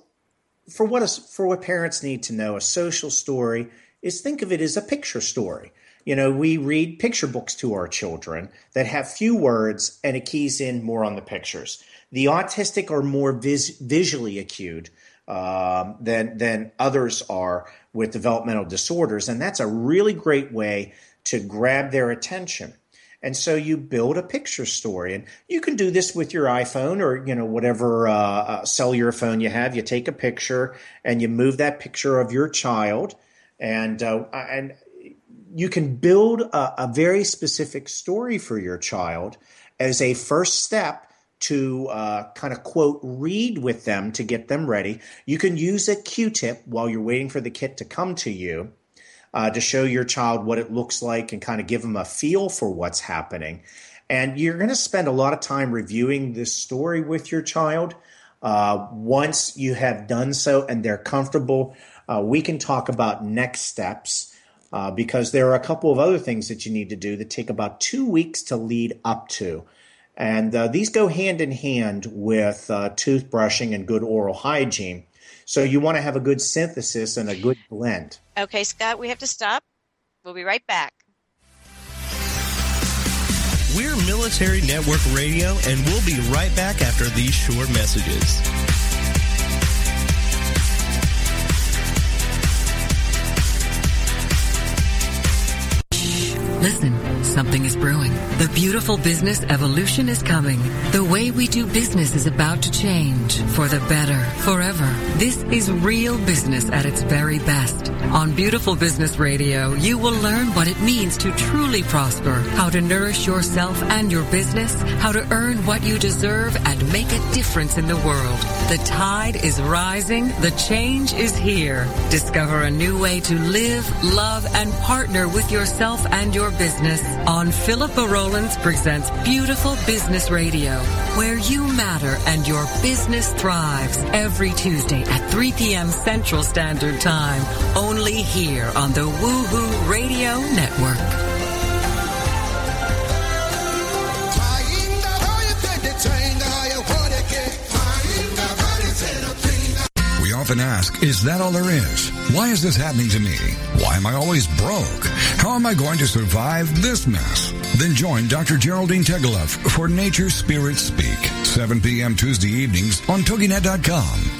for what for what parents need to know, a social story is think of it as a picture story. You know, we read picture books to our children that have few words and it keys in more on the pictures. The autistic are more vis- visually acute um, than than others are with developmental disorders, and that's a really great way to grab their attention. And so you build a picture story, and you can do this with your iPhone or you know whatever uh, uh, cellular phone you have. You take a picture and you move that picture of your child, and uh, and you can build a, a very specific story for your child as a first step to uh, kind of quote read with them to get them ready. You can use a Q-tip while you're waiting for the kit to come to you uh, to show your child what it looks like and kind of give them a feel for what's happening. And you're going to spend a lot of time reviewing this story with your child. Uh, once you have done so and they're comfortable, uh, we can talk about next steps uh, because there are a couple of other things that you need to do that take about two weeks to lead up to. And uh, these go hand in hand with uh, toothbrushing and good oral hygiene. So you want to have a good synthesis and a good blend. Okay, Scott, we have to stop. We'll be right back. We're Military Network Radio, and we'll be right back after these short messages. Listen something is brewing. The beautiful business evolution is coming. The way we do business is about to change for the better forever. This is real business at its very best. On Beautiful Business Radio, you will learn what it means to truly prosper, how to nourish yourself and your business, how to earn what you deserve and make a difference in the world. The tide is rising. The change is here. Discover a new way to live, love, and partner with yourself and your business on Philippa Rollins presents Beautiful Business Radio, where you matter and your business thrives every Tuesday at 3 p.m. Central Standard Time, only here on the Woohoo Radio Network. Often ask, is that all there is? Why is this happening to me? Why am I always broke? How am I going to survive this mess? Then join Dr. Geraldine Tegeloff for Nature Spirits Speak, 7 p.m. Tuesday evenings on TogiNet.com.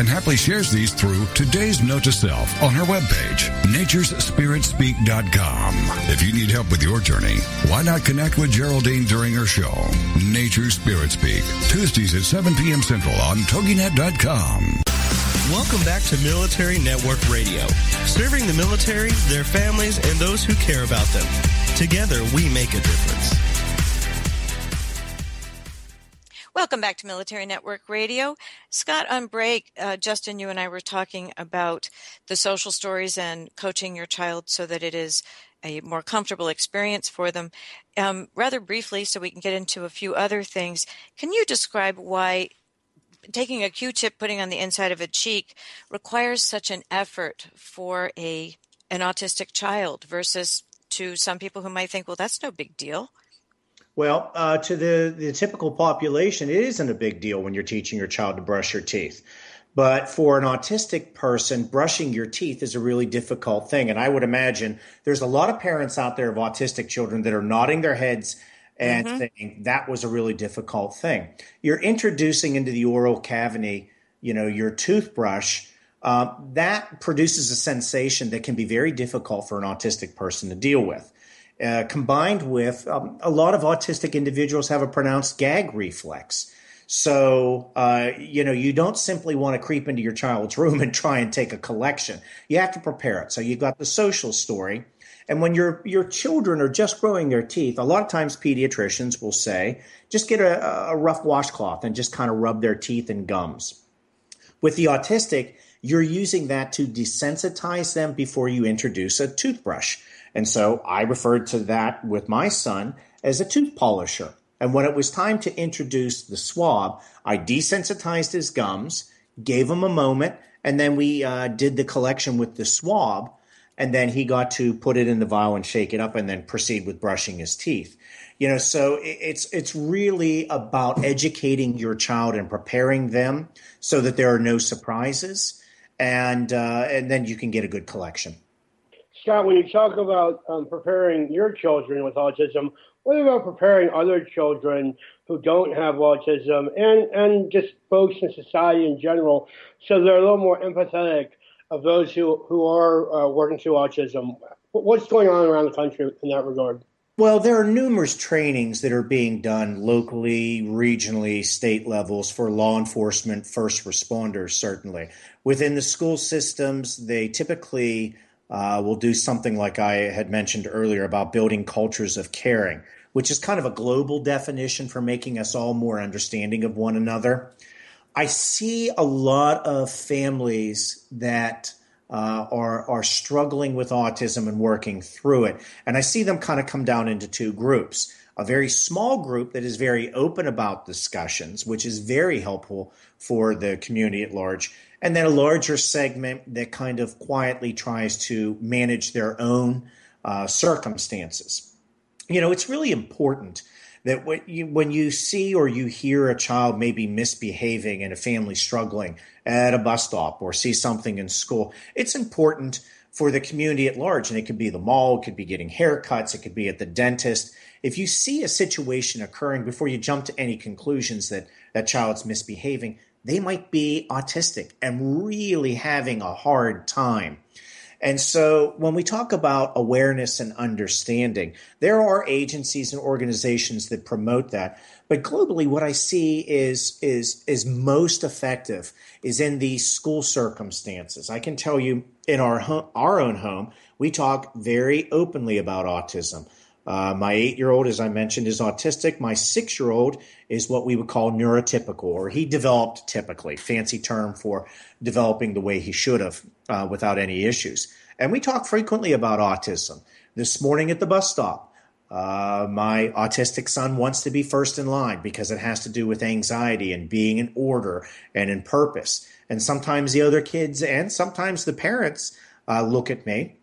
and happily shares these through today's note to self on her webpage, naturespiritspeak.com. If you need help with your journey, why not connect with Geraldine during her show, Nature Spirit Speak, Tuesdays at 7 p.m. Central on TogiNet.com. Welcome back to Military Network Radio, serving the military, their families, and those who care about them. Together, we make a difference. Welcome back to Military Network Radio. Scott, on break, uh, Justin, you and I were talking about the social stories and coaching your child so that it is a more comfortable experience for them. Um, rather briefly, so we can get into a few other things, can you describe why taking a Q-tip, putting on the inside of a cheek, requires such an effort for a an autistic child versus to some people who might think, well, that's no big deal. Well, uh, to the, the typical population, it isn't a big deal when you're teaching your child to brush your teeth. But for an autistic person, brushing your teeth is a really difficult thing. And I would imagine there's a lot of parents out there of autistic children that are nodding their heads and mm-hmm. saying that was a really difficult thing. You're introducing into the oral cavity, you know, your toothbrush. Uh, that produces a sensation that can be very difficult for an autistic person to deal with. Uh, combined with um, a lot of autistic individuals have a pronounced gag reflex. So, uh, you know, you don't simply want to creep into your child's room and try and take a collection. You have to prepare it. So you've got the social story. And when your, your children are just growing their teeth, a lot of times pediatricians will say, just get a, a rough washcloth and just kind of rub their teeth and gums. With the autistic, you're using that to desensitize them before you introduce a toothbrush. And so I referred to that with my son as a tooth polisher. And when it was time to introduce the swab, I desensitized his gums, gave him a moment, and then we uh, did the collection with the swab. And then he got to put it in the vial and shake it up and then proceed with brushing his teeth. You know, so it's it's really about educating your child and preparing them so that there are no surprises, and uh, and then you can get a good collection. Scott, when you talk about um, preparing your children with autism, what about preparing other children who don't have autism and, and just folks in society in general so they're a little more empathetic of those who, who are uh, working through autism? What's going on around the country in that regard? Well, there are numerous trainings that are being done locally, regionally, state levels for law enforcement, first responders, certainly. Within the school systems, they typically uh, we'll do something like I had mentioned earlier about building cultures of caring, which is kind of a global definition for making us all more understanding of one another. I see a lot of families that uh, are are struggling with autism and working through it, and I see them kind of come down into two groups. A very small group that is very open about discussions, which is very helpful for the community at large, and then a larger segment that kind of quietly tries to manage their own uh, circumstances. you know, it's really important that when you, when you see or you hear a child maybe misbehaving and a family struggling at a bus stop or see something in school, it's important for the community at large. And it could be the mall, it could be getting haircuts, it could be at the dentist. If you see a situation occurring before you jump to any conclusions that that child's misbehaving, they might be autistic and really having a hard time. And so when we talk about awareness and understanding, there are agencies and organizations that promote that. But globally, what I see is, is, is most effective is in these school circumstances. I can tell you in our, home, our own home, we talk very openly about autism. Uh, my eight year old, as I mentioned, is autistic. My six year old is what we would call neurotypical, or he developed typically, fancy term for developing the way he should have uh, without any issues. And we talk frequently about autism. This morning at the bus stop, uh, my autistic son wants to be first in line because it has to do with anxiety and being in order and in purpose. And sometimes the other kids and sometimes the parents uh, look at me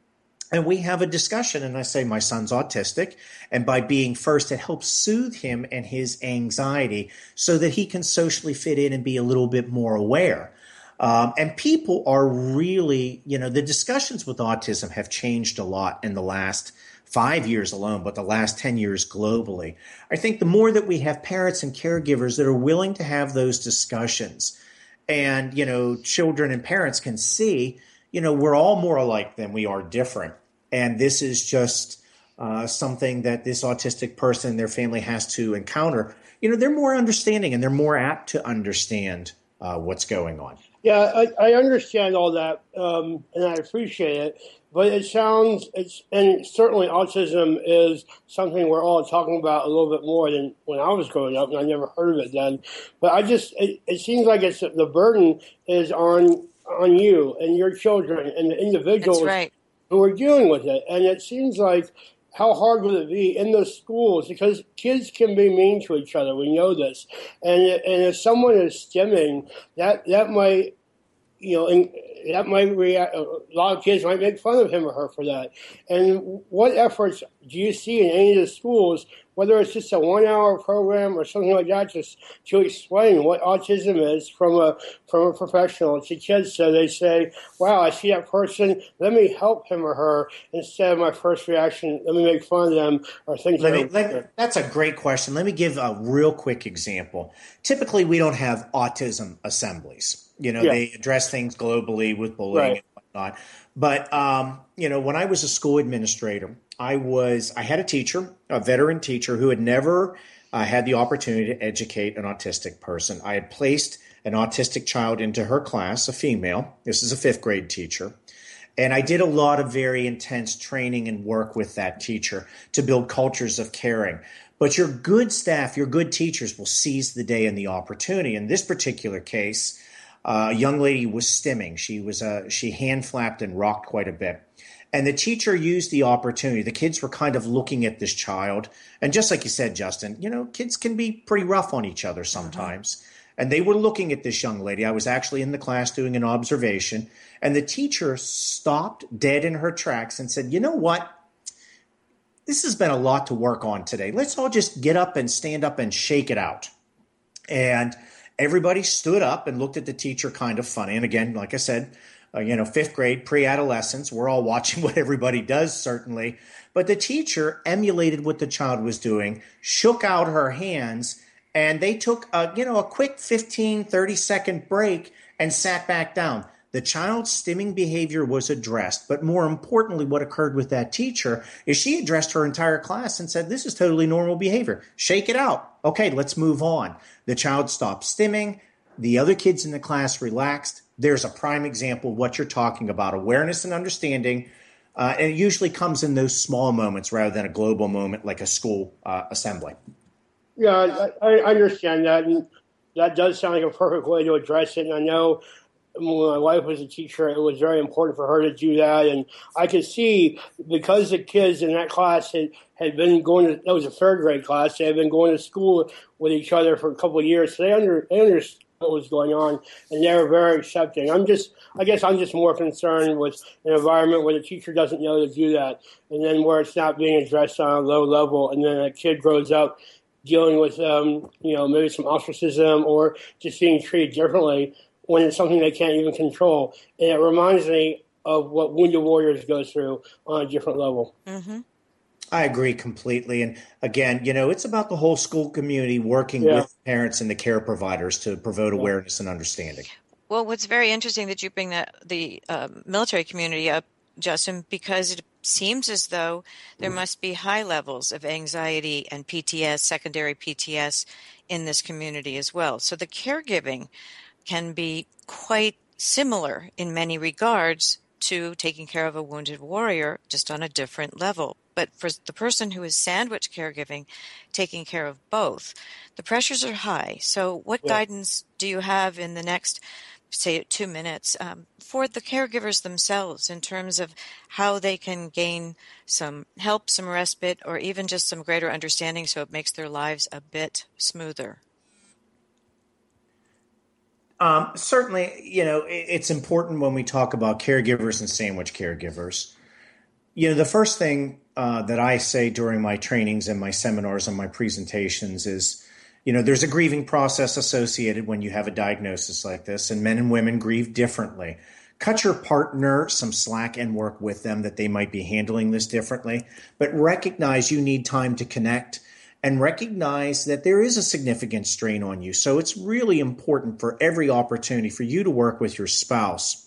and we have a discussion and i say my son's autistic and by being first it helps soothe him and his anxiety so that he can socially fit in and be a little bit more aware. Um, and people are really you know the discussions with autism have changed a lot in the last five years alone but the last 10 years globally. I think the more that we have parents and caregivers that are willing to have those discussions and you know children and parents can see you know, we're all more alike than we are different. And this is just uh, something that this autistic person and their family has to encounter. You know, they're more understanding and they're more apt to understand uh, what's going on. Yeah, I, I understand all that, um, and I appreciate it. But it sounds, it's, and certainly autism is something we're all talking about a little bit more than when I was growing up, and I never heard of it then. But I just, it, it seems like it's the burden is on on you and your children and the individuals right. who are dealing with it. And it seems like how hard would it be in those schools? Because kids can be mean to each other. We know this. And and if someone is stimming, that that might you know, and that might react. Uh, a lot of kids might make fun of him or her for that. And what efforts do you see in any of the schools whether it's just a one hour program or something like that, just to explain what autism is from a from a professional. To kids, so they say, "Wow, I see that person. Let me help him or her." Instead of my first reaction, let me make fun of them or things. Let me, let, that's a great question. Let me give a real quick example. Typically, we don't have autism assemblies. You know, yeah. they address things globally with bullying right. and whatnot. But um, you know, when I was a school administrator, I was I had a teacher, a veteran teacher, who had never uh, had the opportunity to educate an autistic person. I had placed an autistic child into her class, a female. This is a fifth grade teacher. And I did a lot of very intense training and work with that teacher to build cultures of caring. But your good staff, your good teachers will seize the day and the opportunity. In this particular case, a young lady was stimming. She was uh, she hand flapped and rocked quite a bit. And the teacher used the opportunity. The kids were kind of looking at this child. And just like you said, Justin, you know, kids can be pretty rough on each other sometimes. Mm-hmm. And they were looking at this young lady. I was actually in the class doing an observation. And the teacher stopped dead in her tracks and said, You know what? This has been a lot to work on today. Let's all just get up and stand up and shake it out. And everybody stood up and looked at the teacher kind of funny. And again, like I said, uh, you know, fifth grade, pre adolescence, we're all watching what everybody does, certainly. But the teacher emulated what the child was doing, shook out her hands, and they took a, you know, a quick 15, 30 second break and sat back down. The child's stimming behavior was addressed, but more importantly, what occurred with that teacher is she addressed her entire class and said, This is totally normal behavior. Shake it out. Okay, let's move on. The child stopped stimming. The other kids in the class relaxed. There's a prime example of what you're talking about awareness and understanding. Uh, and it usually comes in those small moments rather than a global moment like a school uh, assembly. Yeah, I, I understand that. And that does sound like a perfect way to address it. And I know my wife was a teacher, it was very important for her to do that. And I could see because the kids in that class had, had been going to, that was a third grade class, they had been going to school with each other for a couple of years. So they, under, they under, what was going on, and they were very accepting. I'm just, I guess, I'm just more concerned with an environment where the teacher doesn't know to do that, and then where it's not being addressed on a low level, and then a kid grows up dealing with, um, you know, maybe some ostracism or just being treated differently when it's something they can't even control. And it reminds me of what Wounded Warriors go through on a different level. Mm-hmm. I agree completely. And again, you know, it's about the whole school community working yeah. with parents and the care providers to promote yeah. awareness and understanding. Well, what's very interesting that you bring that the uh, military community up, Justin, because it seems as though there must be high levels of anxiety and PTS, secondary PTS, in this community as well. So the caregiving can be quite similar in many regards to taking care of a wounded warrior, just on a different level. But for the person who is sandwich caregiving, taking care of both, the pressures are high. So, what yeah. guidance do you have in the next, say, two minutes um, for the caregivers themselves in terms of how they can gain some help, some respite, or even just some greater understanding so it makes their lives a bit smoother? Um, certainly, you know, it's important when we talk about caregivers and sandwich caregivers. You know, the first thing uh, that I say during my trainings and my seminars and my presentations is, you know, there's a grieving process associated when you have a diagnosis like this, and men and women grieve differently. Cut your partner some slack and work with them that they might be handling this differently, but recognize you need time to connect and recognize that there is a significant strain on you. So it's really important for every opportunity for you to work with your spouse.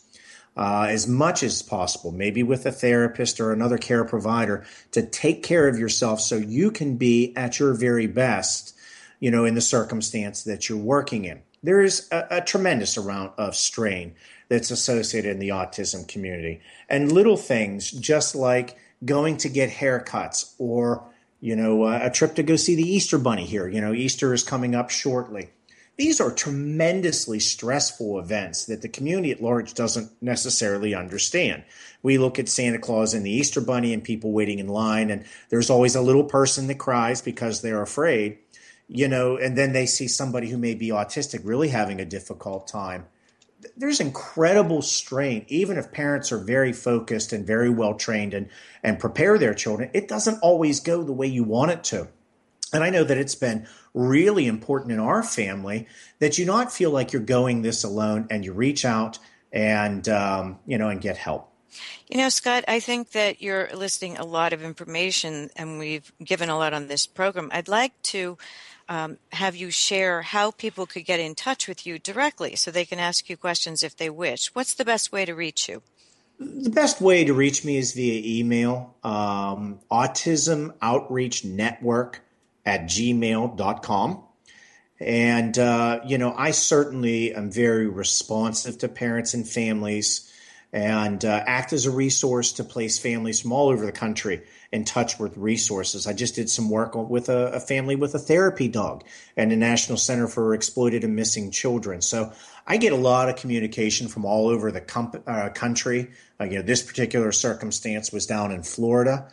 Uh, as much as possible, maybe with a therapist or another care provider, to take care of yourself so you can be at your very best, you know, in the circumstance that you're working in. There is a, a tremendous amount of strain that's associated in the autism community. And little things, just like going to get haircuts or you know, uh, a trip to go see the Easter Bunny here. You know, Easter is coming up shortly. These are tremendously stressful events that the community at large doesn't necessarily understand. We look at Santa Claus and the Easter Bunny and people waiting in line, and there's always a little person that cries because they're afraid, you know, and then they see somebody who may be autistic really having a difficult time there's incredible strain. Even if parents are very focused and very well trained and and prepare their children it doesn't always go the way you want it to. And i know that it's been really important in our family that you not feel like you're going this alone and you reach out and um, you know and get help. You know, Scott, I think that you're listing a lot of information and we've given a lot on this program. I'd like to um, have you share how people could get in touch with you directly so they can ask you questions if they wish. What's the best way to reach you? The best way to reach me is via email, um, autism outreach network at gmail.com. And, uh, you know, I certainly am very responsive to parents and families and uh, act as a resource to place families from all over the country in touch with resources. I just did some work with a, a family with a therapy dog and the National Center for Exploited and Missing Children. So I get a lot of communication from all over the com- uh, country. Uh, you know, this particular circumstance was down in Florida.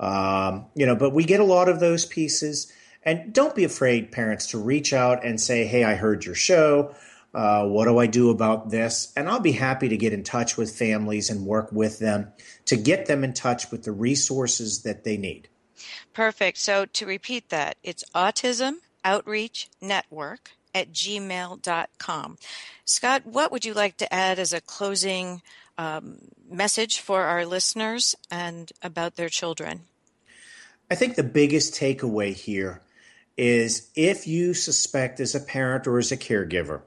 Um, you know, but we get a lot of those pieces. And don't be afraid, parents, to reach out and say, "Hey, I heard your show." Uh, what do I do about this? And I'll be happy to get in touch with families and work with them to get them in touch with the resources that they need. Perfect. So to repeat that, it's Autism Outreach Network at gmail.com. Scott, what would you like to add as a closing um, message for our listeners and about their children? I think the biggest takeaway here is if you suspect as a parent or as a caregiver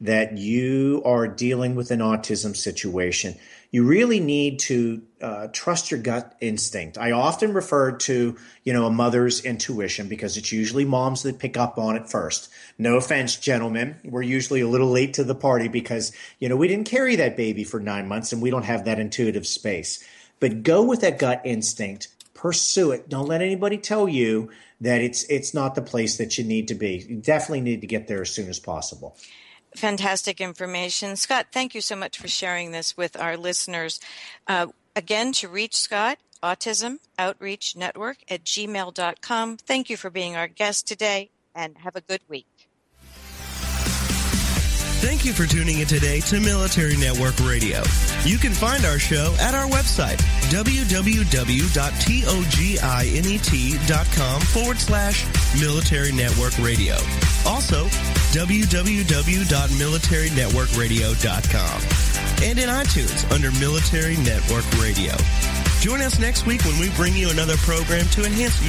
that you are dealing with an autism situation, you really need to uh, trust your gut instinct. I often refer to, you know, a mother's intuition because it's usually moms that pick up on it first. No offense, gentlemen. We're usually a little late to the party because, you know, we didn't carry that baby for nine months and we don't have that intuitive space. But go with that gut instinct. Pursue it. Don't let anybody tell you that it's it's not the place that you need to be. You definitely need to get there as soon as possible. Fantastic information. Scott, thank you so much for sharing this with our listeners. Uh, again, to reach Scott, Autism Outreach Network at gmail.com. Thank you for being our guest today and have a good week. Thank you for tuning in today to Military Network Radio. You can find our show at our website, www.toginet.com forward slash Military Network Radio. Also, www.militarynetworkradio.com. And in iTunes under Military Network Radio. Join us next week when we bring you another program to enhance